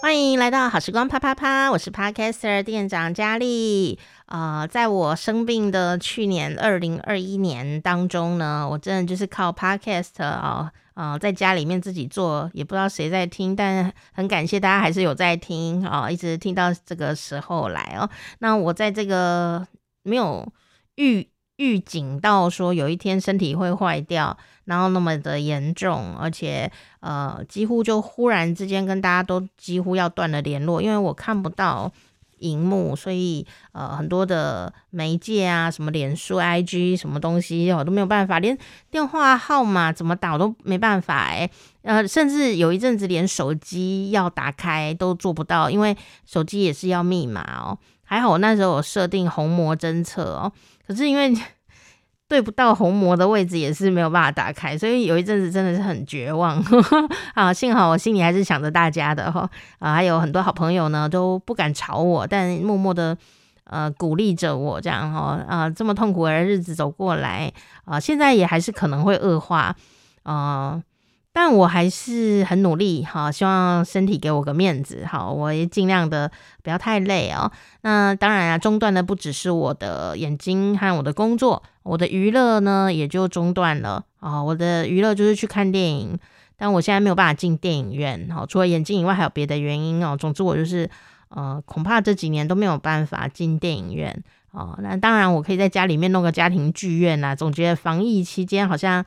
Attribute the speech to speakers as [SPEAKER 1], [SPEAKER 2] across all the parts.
[SPEAKER 1] 欢迎来到好时光啪啪啪，我是 Podcaster 店长佳丽。呃，在我生病的去年二零二一年当中呢，我真的就是靠 Podcast 啊、呃，呃，在家里面自己做，也不知道谁在听，但很感谢大家还是有在听啊、一直听到这个时候来哦。那我在这个没有预预警到说有一天身体会坏掉。然后那么的严重，而且呃，几乎就忽然之间跟大家都几乎要断了联络，因为我看不到荧幕，所以呃，很多的媒介啊，什么脸书、IG 什么东西，我都没有办法，连电话号码怎么打我都没办法哎，呃，甚至有一阵子连手机要打开都做不到，因为手机也是要密码哦。还好我那时候有设定虹膜侦测哦，可是因为。对不到虹膜的位置也是没有办法打开，所以有一阵子真的是很绝望。啊，幸好我心里还是想着大家的哈，啊，还有很多好朋友呢都不敢吵我，但默默的呃鼓励着我这样哈，啊，这么痛苦的日子走过来啊，现在也还是可能会恶化啊。但我还是很努力，好，希望身体给我个面子，好，我也尽量的不要太累哦。那当然啊，中断的不只是我的眼睛和我的工作，我的娱乐呢也就中断了啊。我的娱乐就是去看电影，但我现在没有办法进电影院，好，除了眼睛以外还有别的原因哦。总之我就是呃，恐怕这几年都没有办法进电影院哦。那当然我可以在家里面弄个家庭剧院啊，总觉得防疫期间好像。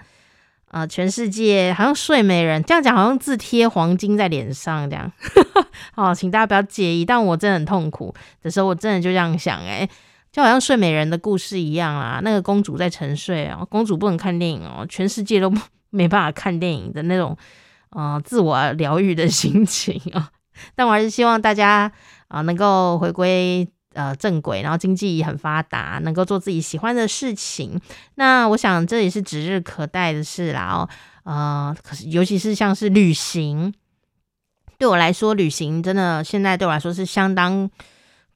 [SPEAKER 1] 啊、全世界好像睡美人这样讲，好像自贴黄金在脸上这样。哦，请大家不要介意，但我真的很痛苦的时候，我真的就这样想，诶，就好像睡美人的故事一样啊。那个公主在沉睡哦，公主不能看电影哦，全世界都 没办法看电影的那种，呃，自我疗愈的心情啊。但我还是希望大家啊、能够回归。呃，正轨，然后经济也很发达，能够做自己喜欢的事情。那我想这也是指日可待的事啦。哦，呃，可是尤其是像是旅行，对我来说，旅行真的现在对我来说是相当。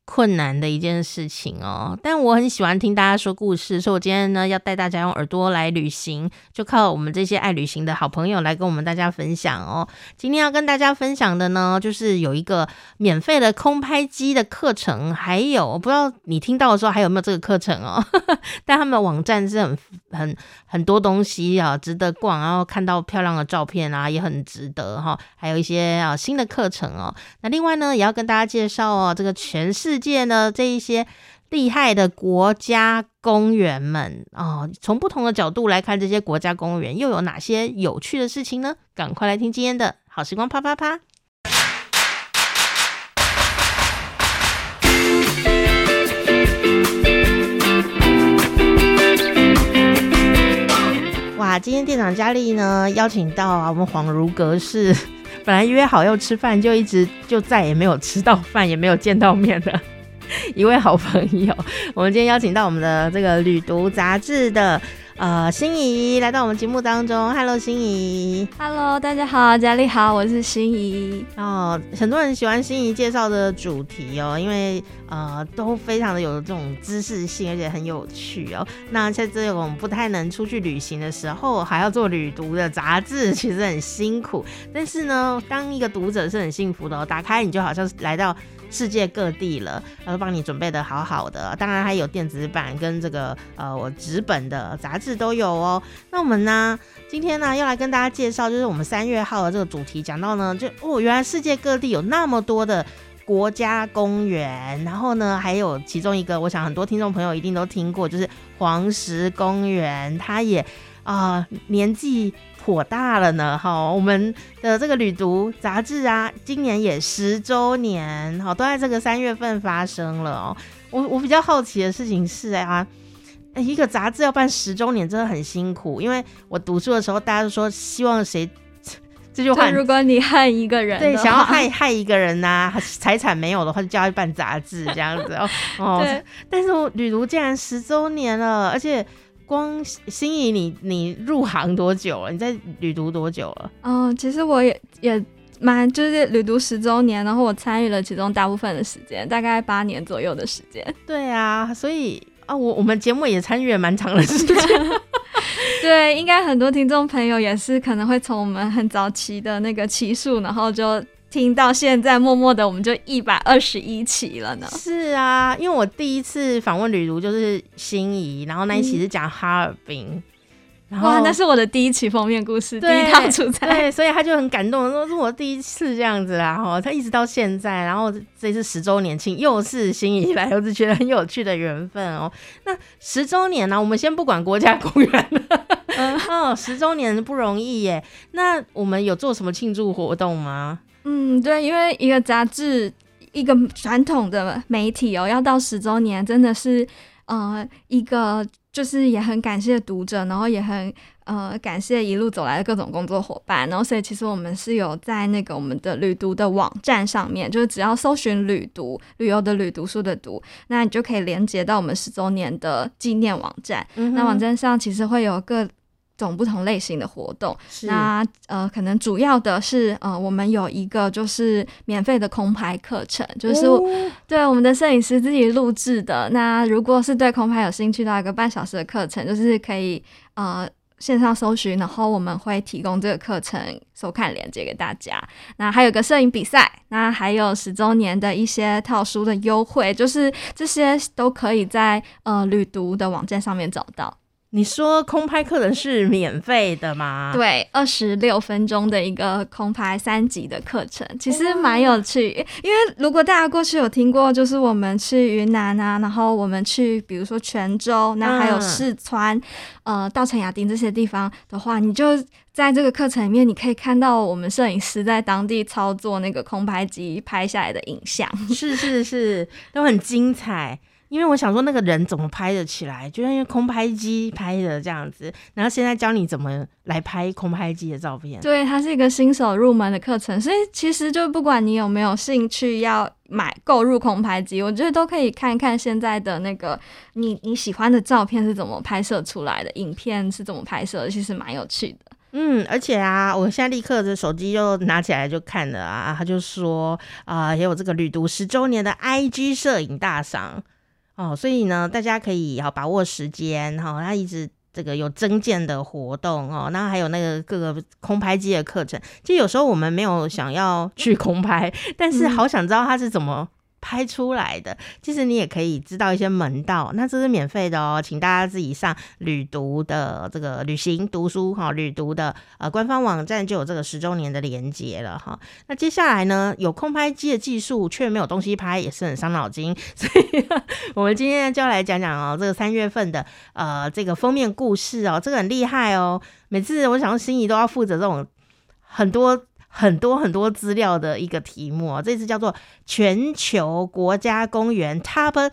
[SPEAKER 1] 困难的一件事情哦，但我很喜欢听大家说故事，所以我今天呢要带大家用耳朵来旅行，就靠我们这些爱旅行的好朋友来跟我们大家分享哦。今天要跟大家分享的呢，就是有一个免费的空拍机的课程，还有我不知道你听到的时候还有没有这个课程哦，但他们的网站是很很很多东西啊，值得逛，然后看到漂亮的照片啊，也很值得哈，还有一些啊新的课程哦。那另外呢，也要跟大家介绍哦，这个全市。世界呢，这一些厉害的国家公园们哦，从不同的角度来看，这些国家公园又有哪些有趣的事情呢？赶快来听今天的好时光啪啪啪！哇，今天店长佳丽呢邀请到啊，我们恍如隔世。本来约好要吃饭，就一直就再也没有吃到饭，也没有见到面的 一位好朋友。我们今天邀请到我们的这个旅读杂志的。呃，心怡来到我们节目当中，Hello，心怡
[SPEAKER 2] ，Hello，大家好，佳丽好，我是心怡。
[SPEAKER 1] 哦，很多人喜欢心怡介绍的主题哦，因为呃都非常的有这种知识性，而且很有趣哦。那在这种不太能出去旅行的时候，还要做旅读的杂志，其实很辛苦。但是呢，当一个读者是很幸福的哦，打开你就好像是来到。世界各地了，然后帮你准备的好好的，当然还有电子版跟这个呃我纸本的杂志都有哦。那我们呢，今天呢要来跟大家介绍，就是我们三月号的这个主题，讲到呢，就哦原来世界各地有那么多的国家公园，然后呢还有其中一个，我想很多听众朋友一定都听过，就是黄石公园，它也啊、年纪。颇大了呢，哈，我们的这个旅读杂志啊，今年也十周年，好，都在这个三月份发生了哦。我我比较好奇的事情是啊，一个杂志要办十周年，真的很辛苦。因为我读书的时候，大家都说希望谁，这句话，
[SPEAKER 2] 如果你害一个人，
[SPEAKER 1] 对，想要害 害一个人呐、啊，财产没有的话，就叫他办杂志这样子哦。哦，对但是我旅读竟然十周年了，而且。光心仪，你你入行多久了？你在旅读多久了？
[SPEAKER 2] 哦，其实我也也蛮就是旅读十周年，然后我参与了其中大部分的时间，大概八年左右的时间。
[SPEAKER 1] 对啊，所以啊，我我们节目也参与了蛮长的时间。
[SPEAKER 2] 对，应该很多听众朋友也是可能会从我们很早期的那个期数，然后就听到现在，默默的我们就一百二十一期了呢。
[SPEAKER 1] 是啊，因为我第一次访问旅如就是心仪，然后那一期是讲哈尔滨。嗯
[SPEAKER 2] 哇，那是我的第一期封面故事，第一趟出差，
[SPEAKER 1] 对，所以他就很感动，说是我第一次这样子啦，哈，他一直到现在，然后这次十周年庆又是心仪来，我就觉得很有趣的缘分哦。那十周年呢，我们先不管国家公园，嗯，哦，十周年不容易耶。那我们有做什么庆祝活动吗？
[SPEAKER 2] 嗯，对，因为一个杂志，一个传统的媒体哦，要到十周年，真的是呃一个。就是也很感谢读者，然后也很呃感谢一路走来的各种工作伙伴，然后所以其实我们是有在那个我们的旅读的网站上面，就是只要搜寻旅读旅游的旅读书的读，那你就可以连接到我们十周年的纪念网站。嗯、那网站上其实会有各种不同类型的活动，那呃，可能主要的是呃，我们有一个就是免费的空拍课程，就是、哦、对我们的摄影师自己录制的。那如果是对空拍有兴趣的，一个半小时的课程，就是可以呃线上搜寻，然后我们会提供这个课程收看链接给大家。那还有个摄影比赛，那还有十周年的一些套书的优惠，就是这些都可以在呃旅读的网站上面找到。
[SPEAKER 1] 你说空拍课程是免费的吗？
[SPEAKER 2] 对，二十六分钟的一个空拍三级的课程，其实蛮有趣。哦。因为如果大家过去有听过，就是我们去云南啊，然后我们去比如说泉州，那还有四川，嗯、呃，稻城亚丁这些地方的话，你就在这个课程里面，你可以看到我们摄影师在当地操作那个空拍机拍下来的影像。
[SPEAKER 1] 是是是，都很精彩。因为我想说，那个人怎么拍的起来？就像因为空拍机拍的这样子，然后现在教你怎么来拍空拍机的照片。
[SPEAKER 2] 对，它是一个新手入门的课程，所以其实就不管你有没有兴趣要买购入空拍机，我觉得都可以看一看现在的那个你你喜欢的照片是怎么拍摄出来的，影片是怎么拍摄的，其实蛮有趣的。
[SPEAKER 1] 嗯，而且啊，我现在立刻的手机就拿起来就看了啊，他就说啊、呃，也有这个旅读十周年的 IG 摄影大赏。哦，所以呢，大家可以好把握时间哈，他一直这个有增建的活动哦，然后还有那个各个空拍机的课程。其实有时候我们没有想要去空拍，但是好想知道他是怎么。拍出来的，其实你也可以知道一些门道，那这是免费的哦，请大家自己上旅读的这个旅行读书哈，旅读的呃官方网站就有这个十周年的连接了哈。那接下来呢，有空拍机的技术却没有东西拍，也是很伤脑筋，所以我们今天就要来讲讲哦，这个三月份的呃这个封面故事哦，这个很厉害哦，每次我想说心仪都要负责这种很多。很多很多资料的一个题目，这次叫做全球国家公园 Top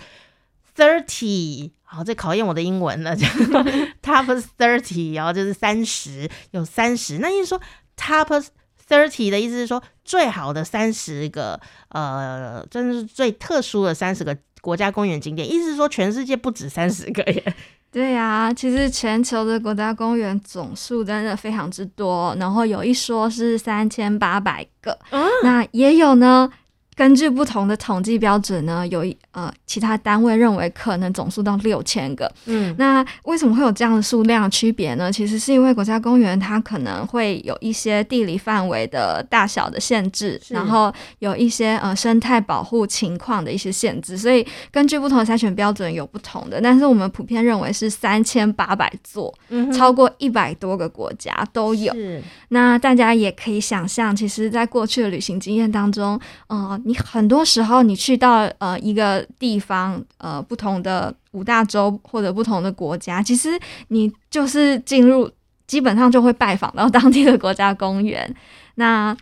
[SPEAKER 1] Thirty，好，这考验我的英文了，叫 Top Thirty，然后就是三十，有三十。那意思说 Top Thirty 的意思是说最好的三十个，呃，真的是最特殊的三十个国家公园景点，意思是说全世界不止三十个耶。
[SPEAKER 2] 对呀、啊，其实全球的国家公园总数真的非常之多，然后有一说是三千八百个，嗯、那也有呢。根据不同的统计标准呢，有呃其他单位认为可能总数到六千个。嗯，那为什么会有这样的数量区别呢？其实是因为国家公园它可能会有一些地理范围的大小的限制，然后有一些呃生态保护情况的一些限制，所以根据不同的筛选标准有不同的。但是我们普遍认为是三千八百座，嗯，超过一百多个国家都有。那大家也可以想象，其实在过去的旅行经验当中，呃。你很多时候，你去到呃一个地方，呃不同的五大洲或者不同的国家，其实你就是进入，基本上就会拜访到当地的国家公园。那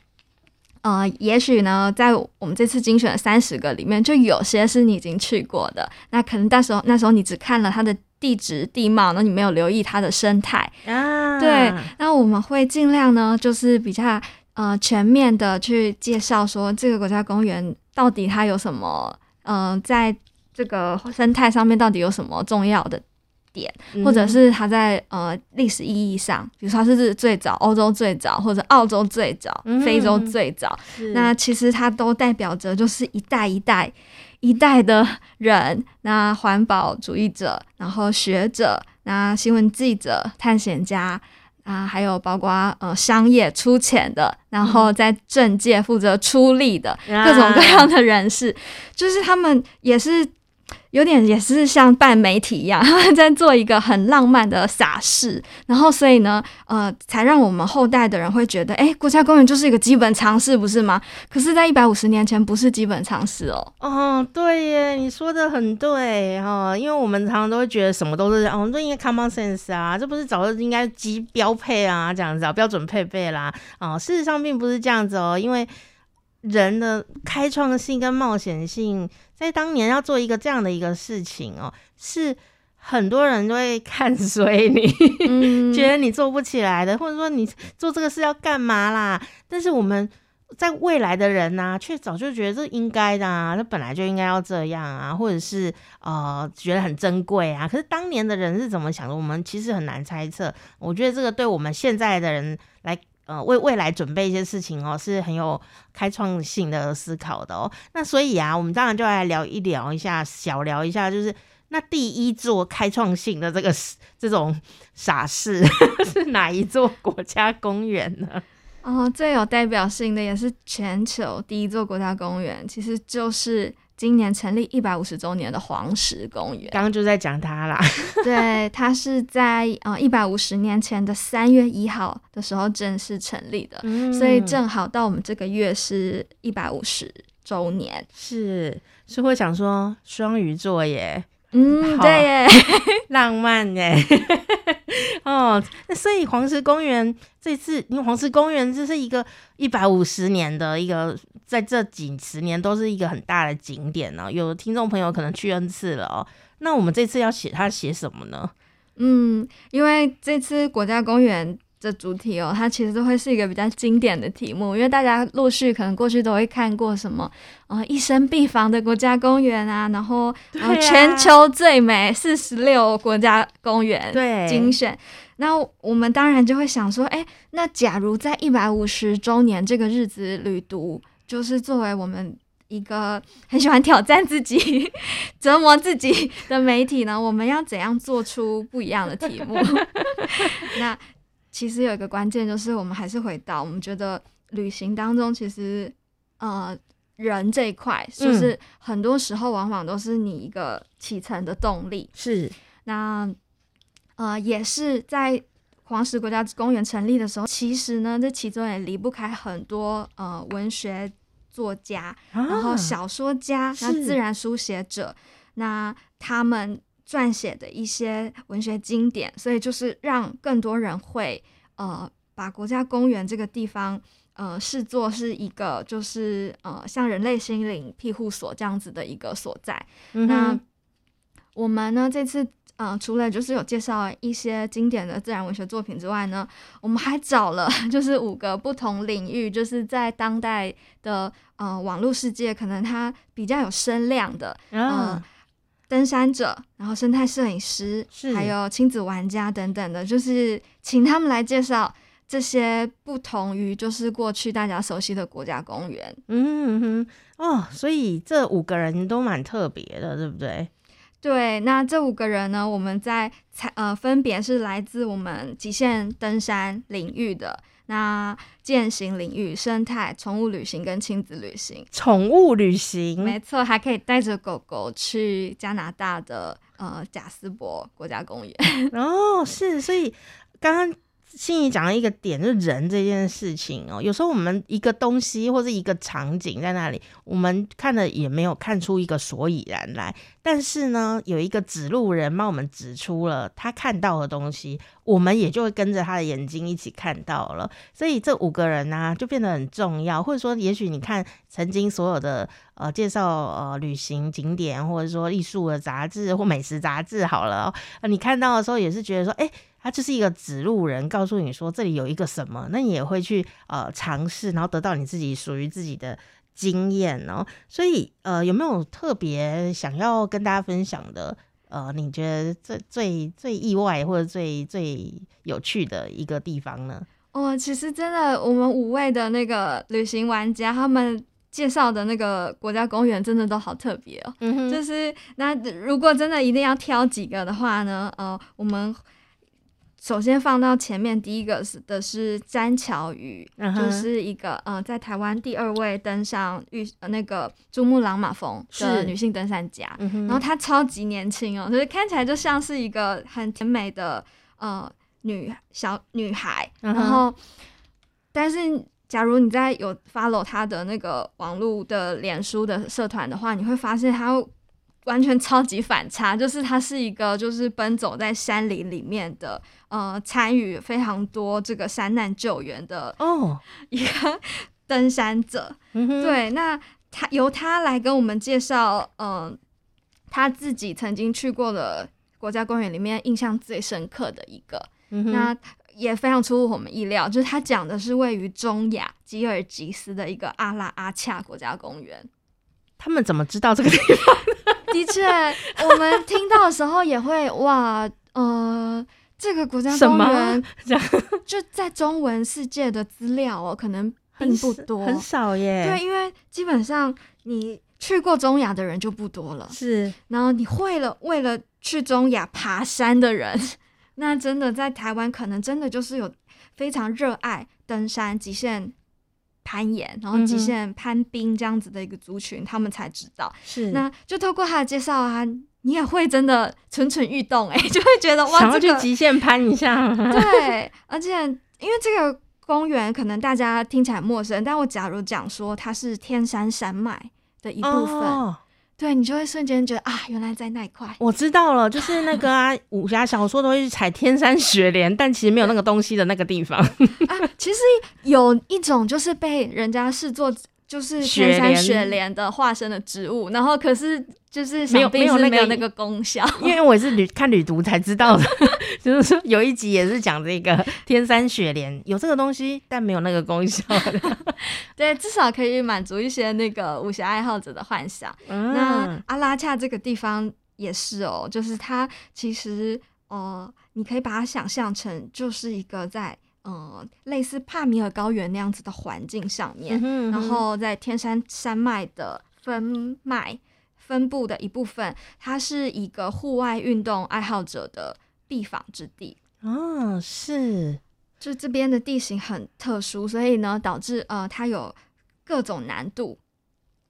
[SPEAKER 2] 呃，也许呢，在我们这次精选的三十个里面，就有些是你已经去过的。那可能到时候那时候你只看了它的地质地貌，那你没有留意它的生态啊。对，那我们会尽量呢，就是比较。呃，全面的去介绍说这个国家公园到底它有什么，呃，在这个生态上面到底有什么重要的点，嗯、或者是它在呃历史意义上，比如说它是最早、欧洲最早，或者澳洲最早、嗯、非洲最早，那其实它都代表着就是一代一代一代的人，那环保主义者，然后学者，那新闻记者、探险家。啊，还有包括呃商业出钱的，然后在政界负责出力的、嗯、各种各样的人士，就是他们也是。有点也是像办媒体一样，在做一个很浪漫的傻事，然后所以呢，呃，才让我们后代的人会觉得，哎，国家公园就是一个基本常识，不是吗？可是，在一百五十年前，不是基本常识哦。
[SPEAKER 1] 哦，对耶，你说的很对哈、哦，因为我们常常都会觉得什么都是，哦，这应该 common sense 啊，这不是早就应该基标配啊，这样子啊，标准配备啦，哦，事实上并不是这样子哦，因为人的开创性跟冒险性。在当年要做一个这样的一个事情哦，是很多人都会 看衰你，嗯、觉得你做不起来的，或者说你做这个事要干嘛啦？但是我们在未来的人呢、啊，却早就觉得这应该的啊，这本来就应该要这样啊，或者是呃觉得很珍贵啊。可是当年的人是怎么想的？我们其实很难猜测。我觉得这个对我们现在的人来。呃，为未来准备一些事情哦，是很有开创性的思考的哦。那所以啊，我们当然就来聊一聊一下，小聊一下，就是那第一座开创性的这个这种傻事 是哪一座国家公园呢？
[SPEAKER 2] 哦，最有代表性的也是全球第一座国家公园，其实就是。今年成立一百五十周年的黄石公园，
[SPEAKER 1] 刚刚就在讲它啦。
[SPEAKER 2] 对，它是在呃一百五十年前的三月一号的时候正式成立的，嗯、所以正好到我们这个月是一百五十周年。
[SPEAKER 1] 是，是会想说双鱼座耶。
[SPEAKER 2] 嗯，对耶，
[SPEAKER 1] 浪漫耶。哦，那所以黄石公园这次，因为黄石公园这是一个一百五十年的一个，在这几十年都是一个很大的景点呢、哦。有听众朋友可能去 N 次了哦。那我们这次要写它写什么呢？
[SPEAKER 2] 嗯，因为这次国家公园。这主题哦，它其实都会是一个比较经典的题目，因为大家陆续可能过去都会看过什么，呃，一生必访的国家公园啊，然后然后全球最美四十六国家公园对精选，那我们当然就会想说，哎，那假如在一百五十周年这个日子旅读，就是作为我们一个很喜欢挑战自己、折磨自己的媒体呢，我们要怎样做出不一样的题目？那。其实有一个关键，就是我们还是回到我们觉得旅行当中，其实呃人这一块，就是很多时候往往都是你一个启程的动力。
[SPEAKER 1] 是，
[SPEAKER 2] 那呃也是在黄石国家公园成立的时候，其实呢这其中也离不开很多呃文学作家，啊、然后小说家，那自然书写者，那他们。撰写的一些文学经典，所以就是让更多人会呃把国家公园这个地方呃视作是一个就是呃像人类心灵庇护所这样子的一个所在。嗯、那我们呢这次呃除了就是有介绍一些经典的自然文学作品之外呢，我们还找了 就是五个不同领域，就是在当代的呃网络世界可能它比较有声量的嗯。呃登山者，然后生态摄影师，是还有亲子玩家等等的，就是请他们来介绍这些不同于就是过去大家熟悉的国家公园。
[SPEAKER 1] 嗯哼，哦，所以这五个人都蛮特别的，对不对？
[SPEAKER 2] 对，那这五个人呢，我们在采呃分别是来自我们极限登山领域的。那践行领域、生态、宠物旅行跟亲子旅行，
[SPEAKER 1] 宠物旅行
[SPEAKER 2] 没错，还可以带着狗狗去加拿大的呃贾斯伯国家公园。
[SPEAKER 1] 哦，是，所以刚刚。心怡讲了一个点，就是人这件事情哦。有时候我们一个东西或者一个场景在那里，我们看了也没有看出一个所以然来。但是呢，有一个指路人帮我们指出了他看到的东西，我们也就会跟着他的眼睛一起看到了。所以这五个人呢、就变得很重要。或者说，也许你看曾经所有的呃介绍呃旅行景点，或者说艺术的杂志或美食杂志，好了，你看到的时候也是觉得说，哎。他就是一个指路人，告诉你说这里有一个什么，那你也会去呃尝试，然后得到你自己属于自己的经验哦。所以呃，有没有特别想要跟大家分享的？呃，你觉得最最最意外或者最最有趣的一个地方呢？
[SPEAKER 2] 哦，其实真的，我们五位的那个旅行玩家，他们介绍的那个国家公园，真的都好特别哦。嗯哼，就是那如果真的一定要挑几个的话呢，呃，我们。首先放到前面，第一个是的是詹巧瑜，uh huh. 就是一个呃，在台湾第二位登上玉呃那个珠穆朗玛峰的女性登山家。然后她超级年轻哦，就是看起来就像是一个很甜美的呃女小女孩。Uh huh. 然后，但是假如你在有 follow 她的那个网络的脸书的社团的话，你会发现她。完全超级反差，就是他是一个就是奔走在山林里面的，呃，参与非常多这个山难救援的哦一个登山者。Oh. 对，那他由他来跟我们介绍，嗯、呃，他自己曾经去过的国家公园里面印象最深刻的一个，那也非常出乎我们意料，就是他讲的是位于中亚吉尔吉斯的一个阿拉阿恰国家公园。
[SPEAKER 1] 他们怎么知道这个地方？
[SPEAKER 2] 的确，我们听到的时候也会哇，呃，这个国家公园就在中文世界的资料哦，可能并不多，
[SPEAKER 1] 很少耶。
[SPEAKER 2] 对，因为基本上你去过中亚的人就不多了，
[SPEAKER 1] 是。
[SPEAKER 2] 然后你会了，为了去中亚爬山的人，那真的在台湾可能真的就是有非常热爱登山极限。攀岩，然后极限攀冰这样子的一个族群，嗯、他们才知道。
[SPEAKER 1] 是，
[SPEAKER 2] 那就透过他的介绍啊，你也会真的蠢蠢欲动，哎，就会觉得哇，
[SPEAKER 1] 想要去极限攀一下。
[SPEAKER 2] 对，而且因为这个公园可能大家听起来陌生，但我假如讲说它是天山山脉的一部分。哦对，你就会瞬间觉得啊，原来在那一块。
[SPEAKER 1] 我知道了，就是那个啊，武侠小说都会去踩天山雪莲，但其实没有那个东西的那个地方。
[SPEAKER 2] 啊，其实有一种就是被人家视作。就是天山雪莲的化身的植物，然后可是就是没有没有没有那个功效，
[SPEAKER 1] 因为我是旅看旅读才知道的，就是说有一集也是讲这个天山雪莲有这个东西，但没有那个功效。
[SPEAKER 2] 对，至少可以满足一些那个武侠爱好者的幻想。嗯、那阿拉恰这个地方也是哦，就是它其实呃，你可以把它想象成就是一个在。嗯，类似帕米尔高原那样子的环境上面，嗯哼嗯哼，然后在天山山脉的分脉分布的一部分，它是一个户外运动爱好者的必访之地。
[SPEAKER 1] 哦，是，
[SPEAKER 2] 就这边的地形很特殊，所以呢，导致呃，它有各种难度，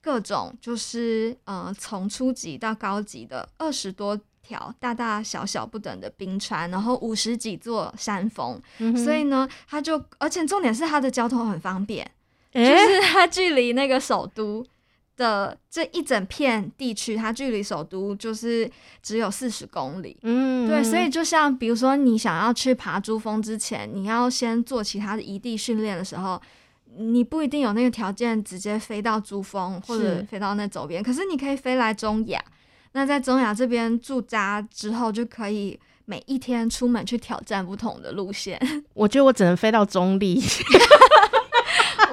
[SPEAKER 2] 各种就是呃，从初级到高级的二十多。条大大小小不等的冰川，然后五十几座山峰，嗯、所以呢，它就而且重点是它的交通很方便，欸、就是它距离那个首都的这一整片地区，它距离首都就是只有四十公里。嗯，对，所以就像比如说你想要去爬珠峰之前，你要先做其他的移地训练的时候，你不一定有那个条件直接飞到珠峰或者飞到那周边，是可是你可以飞来中亚。那在中亚这边驻扎之后，就可以每一天出门去挑战不同的路线。
[SPEAKER 1] 我觉得我只能飞到中立。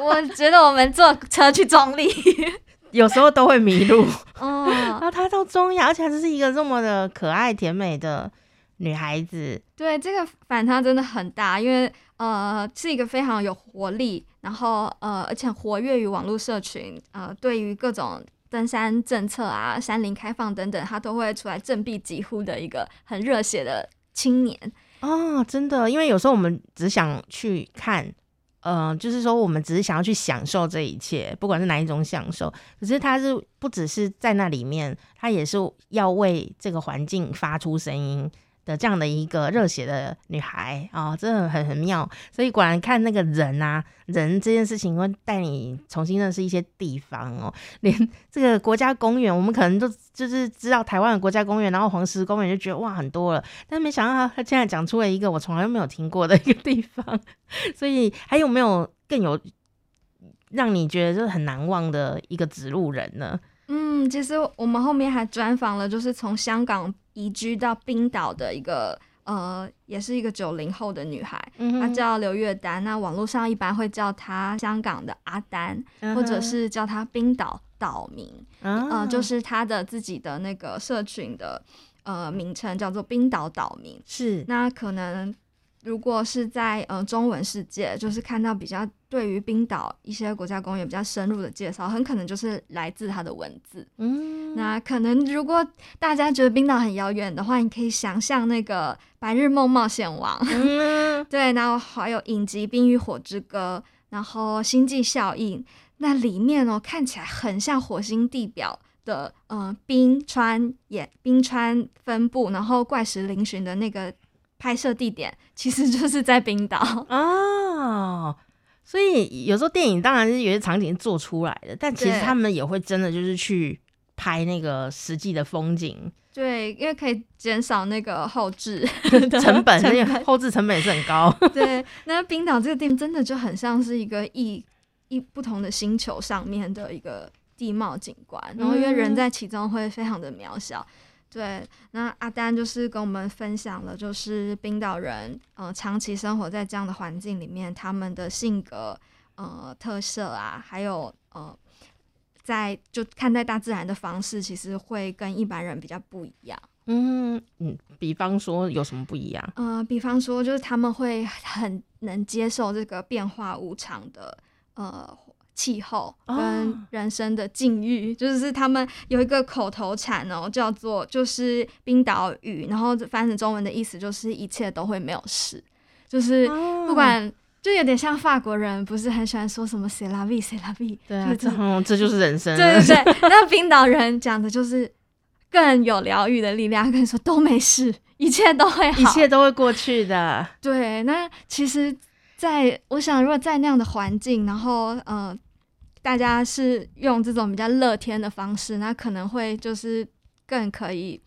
[SPEAKER 2] 我觉得我们坐车去中立，
[SPEAKER 1] 有时候都会迷路。哦，然后他到中亚，而且这是一个这么的可爱甜美的女孩子。
[SPEAKER 2] 对，这个反差真的很大，因为呃是一个非常有活力，然后呃而且活跃于网络社群，呃对于各种。登山政策啊，山林开放等等，他都会出来振臂疾呼的一个很热血的青年
[SPEAKER 1] 哦，真的，因为有时候我们只想去看，嗯、呃，就是说我们只是想要去享受这一切，不管是哪一种享受，可是他是不只是在那里面，他也是要为这个环境发出声音。的这样的一个热血的女孩啊、哦，真的很很妙。所以果然看那个人啊，人这件事情会带你重新认识一些地方哦。连这个国家公园，我们可能都就是知道台湾的国家公园，然后黄石公园就觉得哇很多了，但没想到他现在讲出了一个我从来都没有听过的一个地方。所以还有没有更有让你觉得就是很难忘的一个指路人呢？
[SPEAKER 2] 嗯，其实我们后面还专访了，就是从香港移居到冰岛的一个呃，也是一个九零后的女孩，嗯、她叫刘月丹。那网络上一般会叫她香港的阿丹，嗯、或者是叫她冰岛岛民，嗯、呃，就是她的自己的那个社群的呃名称叫做冰岛岛民。是，那可能。如果是在呃中文世界，就是看到比较对于冰岛一些国家公园比较深入的介绍，很可能就是来自它的文字。嗯，嗯，那可能如果大家觉得冰岛很遥远的话，你可以想象那个《白日梦冒险王》嗯，对，然后还有影集《冰与火之歌》，然后《星际效应》，那里面哦看起来很像火星地表的呃冰川也冰川分布，然后怪石嶙峋的那个拍摄地点，其实就是在冰岛
[SPEAKER 1] 哦。所以有时候电影当然是有些场景做出来的，但其实他们也会真的就是去拍那个实际的风景。
[SPEAKER 2] 对，因为可以减少那个后置
[SPEAKER 1] 成本，那个后置成本也是很高。
[SPEAKER 2] 对，那冰岛这个地方真的就很像是一个异异不同的星球上面的一个地貌景观，然后因为人在其中会非常的渺小。嗯对，那阿丹就是跟我们分享了，就是冰岛人，呃，长期生活在这样的环境里面，他们的性格，呃，特色啊，还有呃，在就看待大自然的方式，其实会跟一般人比较不一样。
[SPEAKER 1] 嗯嗯，比方说有什么不一样？
[SPEAKER 2] 呃，比方说就是他们会很能接受这个变化无常的，呃。气候跟人生的境遇，哦，就是他们有一个口头禅哦，叫做就是冰岛语，然后翻成中文的意思就是一切都会没有事，就是不管，哦，就有点像法国人，不是很喜欢说什么 C'est la vie, c'est la vie，
[SPEAKER 1] 对啊，这就是人生，
[SPEAKER 2] 对对对。那冰岛人讲的就是更有疗愈的力量，跟你说都没事，一切都会好，
[SPEAKER 1] 一切都会过去的。
[SPEAKER 2] 对，那其实在我想，如果在那样的环境，然后呃。大家是用这种比较乐天的方式，那可能会就是更可以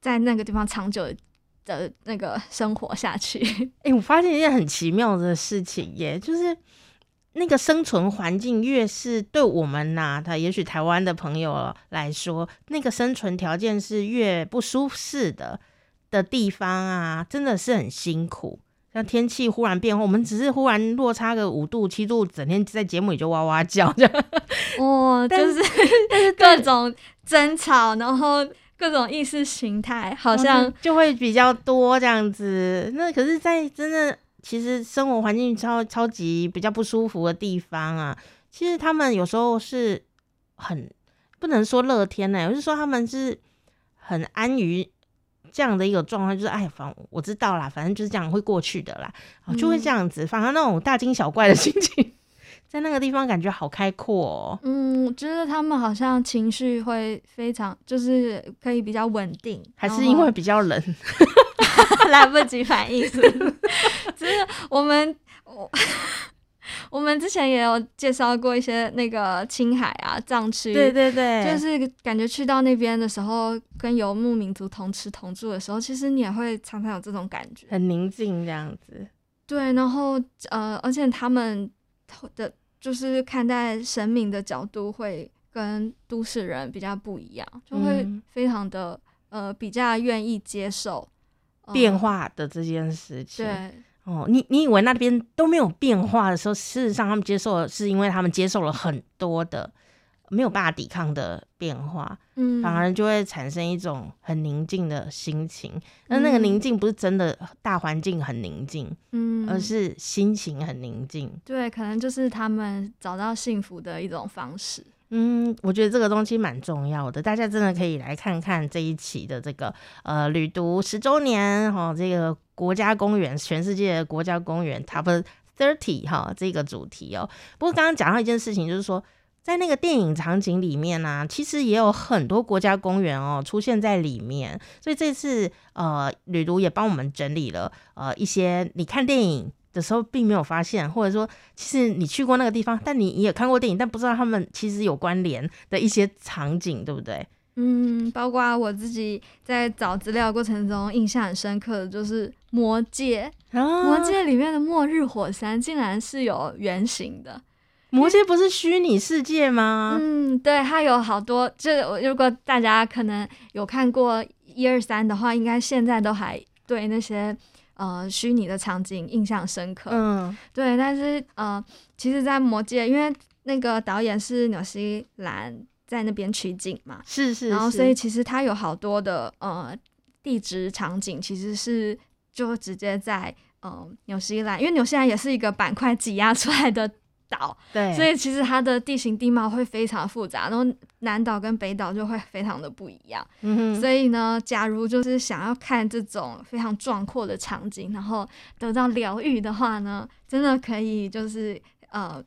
[SPEAKER 2] 在那个地方长久的那个生活下去。
[SPEAKER 1] 哎、我发现一件很奇妙的事情耶，就是那个生存环境越是对我们呐、他也许台湾的朋友来说，那个生存条件是越不舒适的的地方啊，真的是很辛苦。像天气忽然变化，我们只是忽然落差个五度七度，整天在节目里就哇哇叫，这样
[SPEAKER 2] 哇，就是 各种争吵，然后各种意识形态，好像
[SPEAKER 1] 就会比较多这样子。那可是，在真的其实生活环境超超级比较不舒服的地方啊，其实他们有时候是很不能说乐天呢、欸，我是说他们是很安于。这样的一个状况就是，哎，反正我知道啦，反正就是这样会过去的啦，就会这样子。反而那种大惊小怪的心情，在那个地方感觉好开阔哦。
[SPEAKER 2] 嗯，我觉得他们好像情绪会非常，就是可以比较稳定，
[SPEAKER 1] 还是因为比较冷，
[SPEAKER 2] 来不及反应。是，就是我们我。我们之前也有介绍过一些那个青海啊藏区，
[SPEAKER 1] 对对对，
[SPEAKER 2] 就是感觉去到那边的时候，跟游牧民族同吃同住的时候，其实你也会常常有这种感觉，
[SPEAKER 1] 很宁静这样子。
[SPEAKER 2] 对，然后呃，而且他们的就是看待神明的角度会跟都市人比较不一样，就会非常的、嗯、呃比较愿意接受、
[SPEAKER 1] 呃、变化的这件事情。
[SPEAKER 2] 对。
[SPEAKER 1] 哦，你你以为那边都没有变化的时候，事实上他们接受的是因为他们接受了很多的没有办法抵抗的变化，嗯，反而就会产生一种很宁静的心情。那那个宁静不是真的大环境很宁静，嗯，而是心情很宁静。
[SPEAKER 2] 对，可能就是他们找到幸福的一种方式。
[SPEAKER 1] 嗯，我觉得这个东西蛮重要的，大家真的可以来看看这一期的这个呃旅读十周年哈、哦，这个国家公园，全世界国家公园 Top Thirty 哈这个主题哦。不过刚刚讲到一件事情，就是说在那个电影场景里面呢、其实也有很多国家公园哦出现在里面，所以这次呃旅读也帮我们整理了呃一些你看电影的时候并没有发现，或者说其实你去过那个地方，但你也看过电影，但不知道他们其实有关联的一些场景，对不对？
[SPEAKER 2] 嗯，包括我自己在找资料过程中印象很深刻的就是《魔戒》啊，《魔戒》里面的末日火山竟然是有原型的，《
[SPEAKER 1] 魔戒》不是虚拟世界吗？
[SPEAKER 2] 嗯，对，它有好多，就如果大家可能有看过一二三的话，应该现在都还对那些。呃，虚拟的场景印象深刻。嗯，对，但是呃，其实，在《魔戒》，因为那个导演是纽西兰在那边取景嘛，
[SPEAKER 1] 是，是是，
[SPEAKER 2] 然后所以其实他有好多的呃地质场景，其实是就直接在呃纽西兰，因为纽西兰也是一个板块挤压出来的岛，
[SPEAKER 1] 对，
[SPEAKER 2] 所以其实它的地形地貌会非常复杂，然后南岛跟北岛就会非常的不一样。嗯哼，所以呢，假如就是想要看这种非常壮阔的场景，然后得到疗愈的话呢，真的可以就是呃。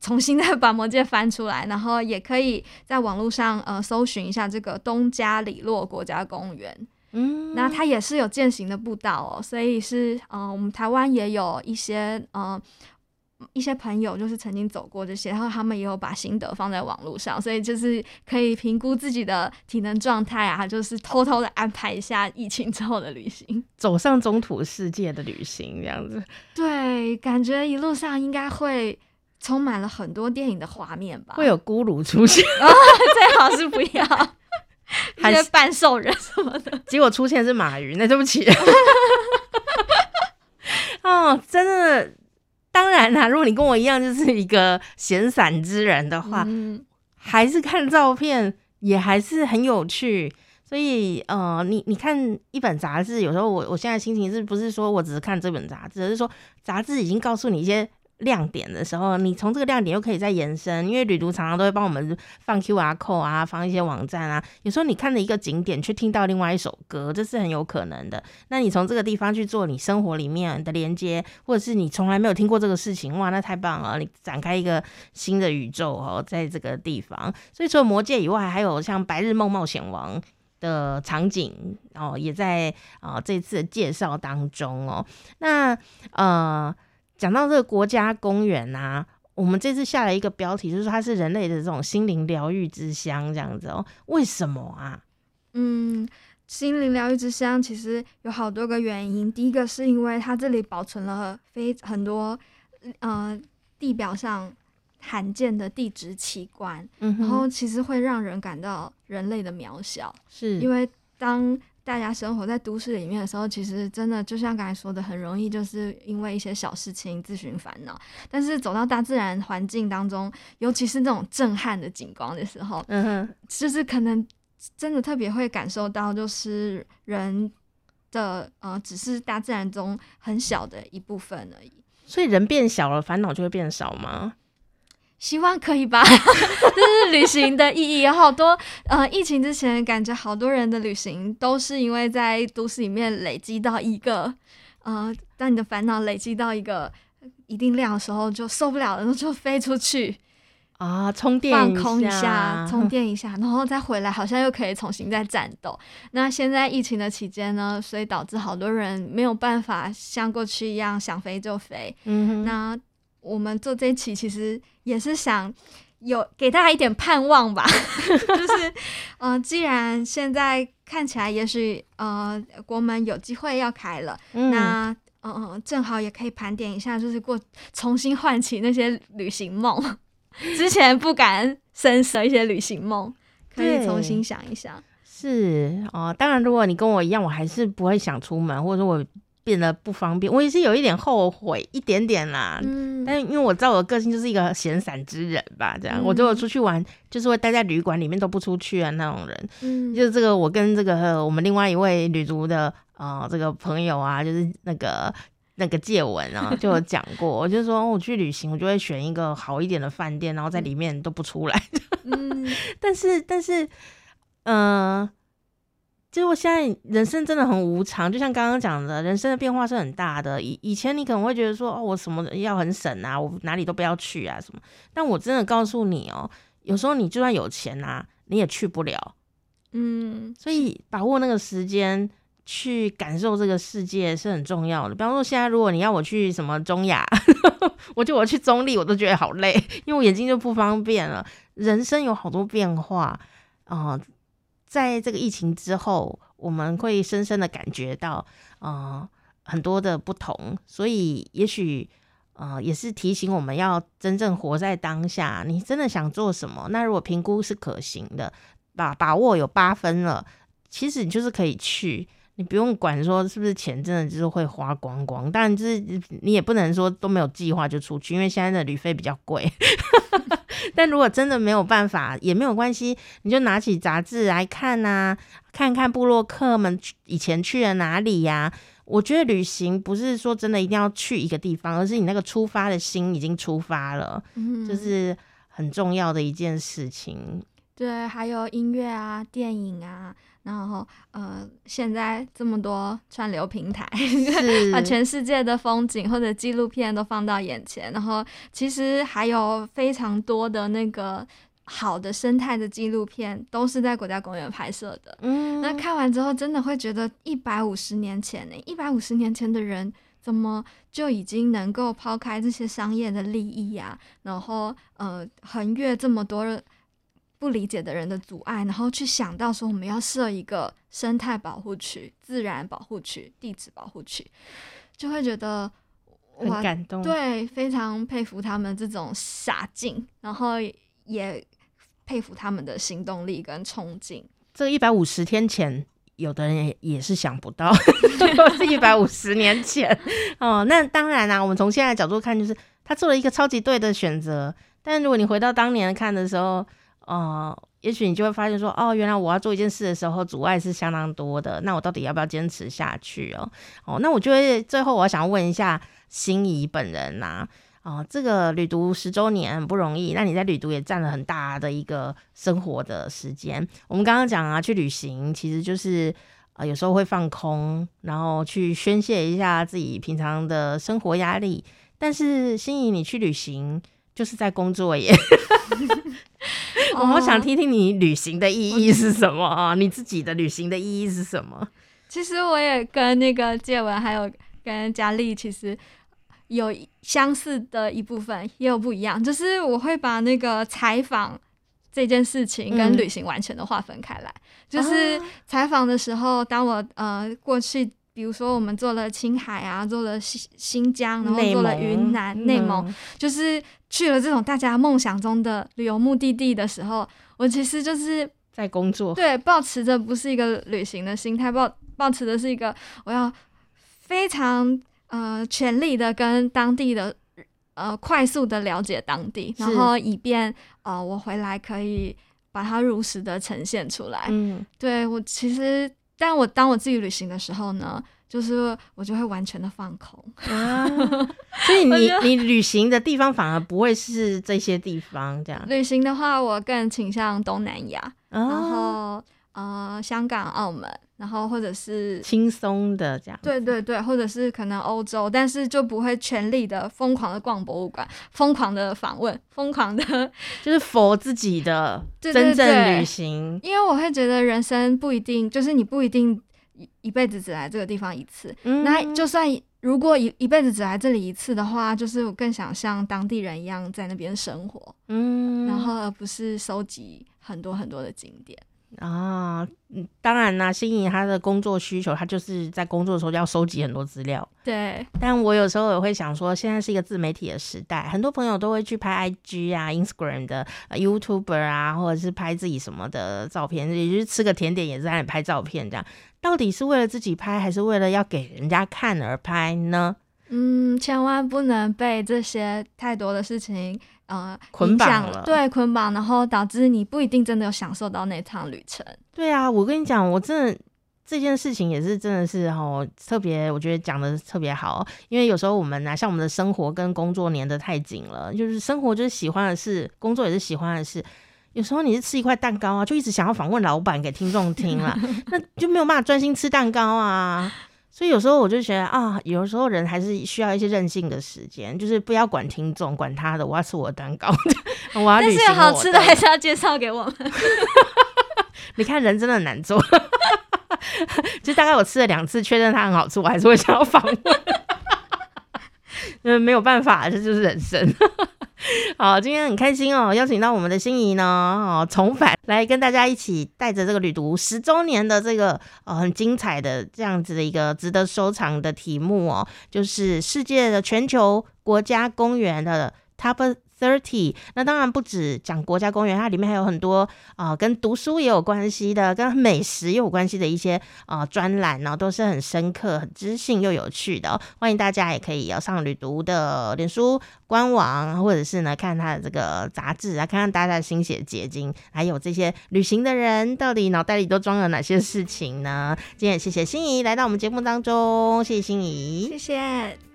[SPEAKER 2] 重新 再把《魔戒》翻出来，然后也可以在网络上呃搜寻一下这个东加里洛国家公园。嗯，那它也是有践行的步道哦，所以是呃我们台湾也有一些呃一些朋友就是曾经走过这些，然后他们也有把心得放在网络上，所以就是可以评估自己的体能状态啊，就是偷偷的安排一下疫情之后的旅行，
[SPEAKER 1] 走上中土世界的旅行这样子。
[SPEAKER 2] 对，感觉一路上应该会。充满了很多电影的画面吧，
[SPEAKER 1] 会有咕噜出现，
[SPEAKER 2] 哦，最好是不要，还是半兽人什么的。
[SPEAKER 1] 结果出现是马云，那对不起。哦，真的，当然啦，如果你跟我一样就是一个闲散之人的话，嗯，还是看照片也还是很有趣。所以，呃，你你看一本杂志，有时候我我现在心情是不是说我只是看这本杂志，而是说杂志已经告诉你一些。亮点的时候，你从这个亮点又可以再延伸，因为旅途常常都会帮我们放 QR code 啊，放一些网站啊。有时候你看了一个景点，却听到另外一首歌，这是很有可能的。那你从这个地方去做你生活里面的连接，或者是你从来没有听过这个事情，哇，那太棒了！你展开一个新的宇宙哦，在这个地方。所以除了魔戒以外，还有像《白日梦冒险王》的场景哦，也在啊、这次的介绍当中哦。那呃。讲到这个国家公园啊，我们这次下了一个标题，就是说它是人类的这种心灵疗愈之乡，这样子哦。为什么啊？
[SPEAKER 2] 嗯，心灵疗愈之乡其实有好多个原因。第一个是因为它这里保存了非很多呃地表上罕见的地质奇观，嗯，然后其实会让人感到人类的渺小，是因为当。大家生活在都市里面的时候，其实真的就像刚才说的，很容易就是因为一些小事情自寻烦恼。但是走到大自然环境当中，尤其是那种震撼的景观的时候，嗯哼，就是可能真的特别会感受到，就是人的呃，只是大自然中很小的一部分而已。
[SPEAKER 1] 所以人变小了，烦恼就会变少吗？
[SPEAKER 2] 希望可以吧，这是旅行的意义。有好多呃，疫情之前感觉好多人的旅行都是因为在都市里面累积到一个呃，当你的烦恼累积到一个一定量的时候，就受不了了，然后就飞出去
[SPEAKER 1] 啊，充电
[SPEAKER 2] 放空一下，充电一下，然后再回来，好像又可以重新再战斗。那现在疫情的期间呢，所以导致好多人没有办法像过去一样想飞就飞。嗯哼，那。我们做这一期其实也是想有给大家一点盼望吧，就是，嗯、呃，既然现在看起来也许呃国门有机会要开了，嗯、那嗯嗯、呃、正好也可以盘点一下，就是过重新唤起那些旅行梦，之前不敢深舍一些旅行梦，可以重新想一想。
[SPEAKER 1] 是哦、呃，当然如果你跟我一样，我还是不会想出门，或者说我。变得不方便，我也是有一点后悔，一点点啦。嗯，但是因为我知道我的个性就是一个闲散之人吧，这样，嗯、我如果出去玩，就是会待在旅馆里面都不出去啊那种人。嗯，就是这个，我跟这个我们另外一位旅足的呃这个朋友啊，就是那个那个借文啊，就有讲过，我就说我去旅行，我就会选一个好一点的饭店，然后在里面都不出来。嗯，但是但是，嗯、呃。其实我现在人生真的很无常，就像刚刚讲的，人生的变化是很大的。以以前你可能会觉得说，哦，我什么要很省啊，我哪里都不要去啊什么。但我真的告诉你哦，有时候你就算有钱啊，你也去不了。嗯，所以把握那个时间去感受这个世界是很重要的。比方说，现在如果你要我去什么中亚，我就我去中立，我都觉得好累，因为我眼睛就不方便了。人生有好多变化啊。呃在这个疫情之后，我们会深深的感觉到，呃，很多的不同，所以也许，呃，也是提醒我们要真正活在当下。你真的想做什么？那如果评估是可行的，把把握有八分了，其实你就是可以去。你不用管说是不是钱真的就是会花光光，但就是你也不能说都没有计划就出去，因为现在的旅费比较贵。但如果真的没有办法，也没有关系，你就拿起杂志来看呐、啊，看看布洛克们以前去了哪里呀、啊。我觉得旅行不是说真的一定要去一个地方，而是你那个出发的心已经出发了，嗯，就是很重要的一件事情。
[SPEAKER 2] 对，还有音乐啊，电影啊。然后，呃，现在这么多串流平台，把全世界的风景或者纪录片都放到眼前。然后，其实还有非常多的那个好的生态的纪录片，都是在国家公园拍摄的。嗯，那看完之后，真的会觉得一百五十年前呢，一百五十年前的人怎么就已经能够抛开这些商业的利益呀？然后，呃，横越这么多。不理解的人的阻碍，然后去想到说我们要设一个生态保护区、自然保护区、地质保护区，就会觉得
[SPEAKER 1] 很感动。
[SPEAKER 2] 对，非常佩服他们这种傻劲，然后也佩服他们的行动力跟冲劲。
[SPEAKER 1] 这一百五十天前，有的人也也是想不到，是一百五十年前 哦。那当然啦、啊，我们从现在的角度看，就是他做了一个超级对的选择。但如果你回到当年看的时候，哦、呃，也许你就会发现说，哦，原来我要做一件事的时候，阻碍是相当多的。那我到底要不要坚持下去哦？哦，那我就会最后我想要问一下心怡本人呐、啊，哦、呃，这个旅读十周年很不容易，那你在旅读也占了很大的一个生活的时间。我们刚刚讲啊，去旅行其实就是啊、有时候会放空，然后去宣泄一下自己平常的生活压力。但是心怡，你去旅行就是在工作耶。我好想听听你旅行的意义是什么啊？你自己的旅行的意义是什么？
[SPEAKER 2] 其实我也跟那个介文还有跟佳丽，其实有相似的一部分，也有不一样。就是我会把那个采访这件事情跟旅行完全的划分开来。嗯、就是采访的时候，当我呃过去。比如说，我们做了青海啊，做了新新疆，然后做了云南、内蒙，嗯、就是去了这种大家梦想中的旅游目的地的时候，我其实就是
[SPEAKER 1] 在工作。
[SPEAKER 2] 对，抱持着不是一个旅行的心态，抱抱持的是一个我要非常呃全力的跟当地的呃快速的了解当地，然后以便呃我回来可以把它如实的呈现出来。嗯，对我其实。但我当我自己旅行的时候呢，就是我就会完全的放空啊，
[SPEAKER 1] 所以你你旅行的地方反而不会是这些地方这样。
[SPEAKER 2] 旅行的话，我更倾向东南亚，啊、然后呃香港、澳门。然后或者是
[SPEAKER 1] 轻松的这样，
[SPEAKER 2] 对对对，或者是可能欧洲，但是就不会全力的疯狂的逛博物馆，疯狂的访问，疯狂的，
[SPEAKER 1] 就是 for 自己的 真正旅行。
[SPEAKER 2] 因为我会觉得人生不一定，就是你不一定一一辈子只来这个地方一次。嗯，那就算如果一一辈子只来这里一次的话，就是我更想像当地人一样在那边生活，嗯，然后而不是收集很多很多的景点。
[SPEAKER 1] 啊，嗯，当然啦，心仪他的工作需求，他就是在工作的时候就要收集很多资料。
[SPEAKER 2] 对，
[SPEAKER 1] 但我有时候也会想说，现在是一个自媒体的时代，很多朋友都会去拍 IG 啊、Instagram 的、呃、YouTuber 啊，或者是拍自己什么的照片，也就是吃个甜点也是在那里拍照片，这样到底是为了自己拍，还是为了要给人家看而拍呢？
[SPEAKER 2] 嗯，千万不能被这些太多的事情。呃，
[SPEAKER 1] 捆绑了，
[SPEAKER 2] 对，捆绑，然后导致你不一定真的有享受到那趟旅程。
[SPEAKER 1] 对啊，我跟你讲，我真的这件事情也是真的是哈，特别我觉得讲的特别好，因为有时候我们呢、啊，像我们的生活跟工作粘得太紧了，就是生活就是喜欢的事，工作也是喜欢的事。有时候你是吃一块蛋糕啊，就一直想要访问老板给听众听了，那就没有办法专心吃蛋糕啊。所以有时候我就觉得啊，有时候人还是需要一些任性的时间，就是不要管听众，管他的，我要吃我的蛋糕，我要。
[SPEAKER 2] 但是有好吃的还是要介绍给我们。
[SPEAKER 1] 你看人真的很难做，就大概我吃了两次，确认它很好吃，我还是会想要访问。嗯，没有办法，这就是人生。好，今天很开心哦，邀请到我们的心仪呢，哦，重返来跟大家一起带着这个旅途十周年的这个呃很精彩的这样子的一个值得收藏的题目哦，就是世界的全球国家公园的 Top Thirty，那当然不止讲国家公园，它里面还有很多啊、跟读书也有关系的，跟美食有关系的一些啊、专栏呢，都是很深刻、很知性又有趣的、哦。欢迎大家也可以要上旅读的脸书官网，或者是呢看他的这个杂志啊，看看大家的心血结晶，还有这些旅行的人到底脑袋里都装了哪些事情呢？今天也谢谢心怡来到我们节目当中，谢谢心怡，
[SPEAKER 2] 谢谢。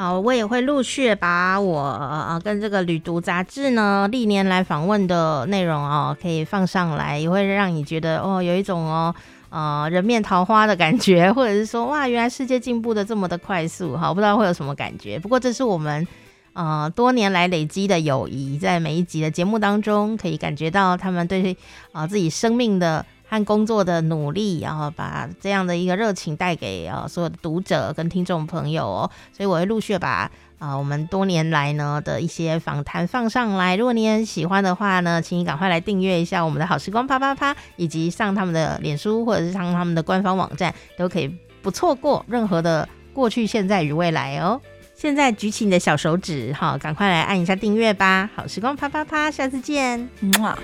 [SPEAKER 1] 好，我也会陆续把我呃跟这个旅读杂志呢历年来访问的内容哦，可以放上来，也会让你觉得哦有一种哦呃人面桃花的感觉，或者是说哇原来世界进步的这么的快速，好，不知道会有什么感觉。不过这是我们呃多年来累积的友谊，在每一集的节目当中可以感觉到他们对啊、自己生命的。和工作的努力，然后把这样的一个热情带给呃所有的读者跟听众朋友哦，所以我会陆续把啊、呃、我们多年来呢的一些访谈放上来。如果你很喜欢的话呢，请你赶快来订阅一下我们的好时光啪啪啪，以及上他们的脸书或者是上他们的官方网站，都可以不错过任何的过去、现在与未来哦。现在举起你的小手指，哈，赶快来按一下订阅吧。好时光啪啪啪，下次见，
[SPEAKER 2] 嗯啊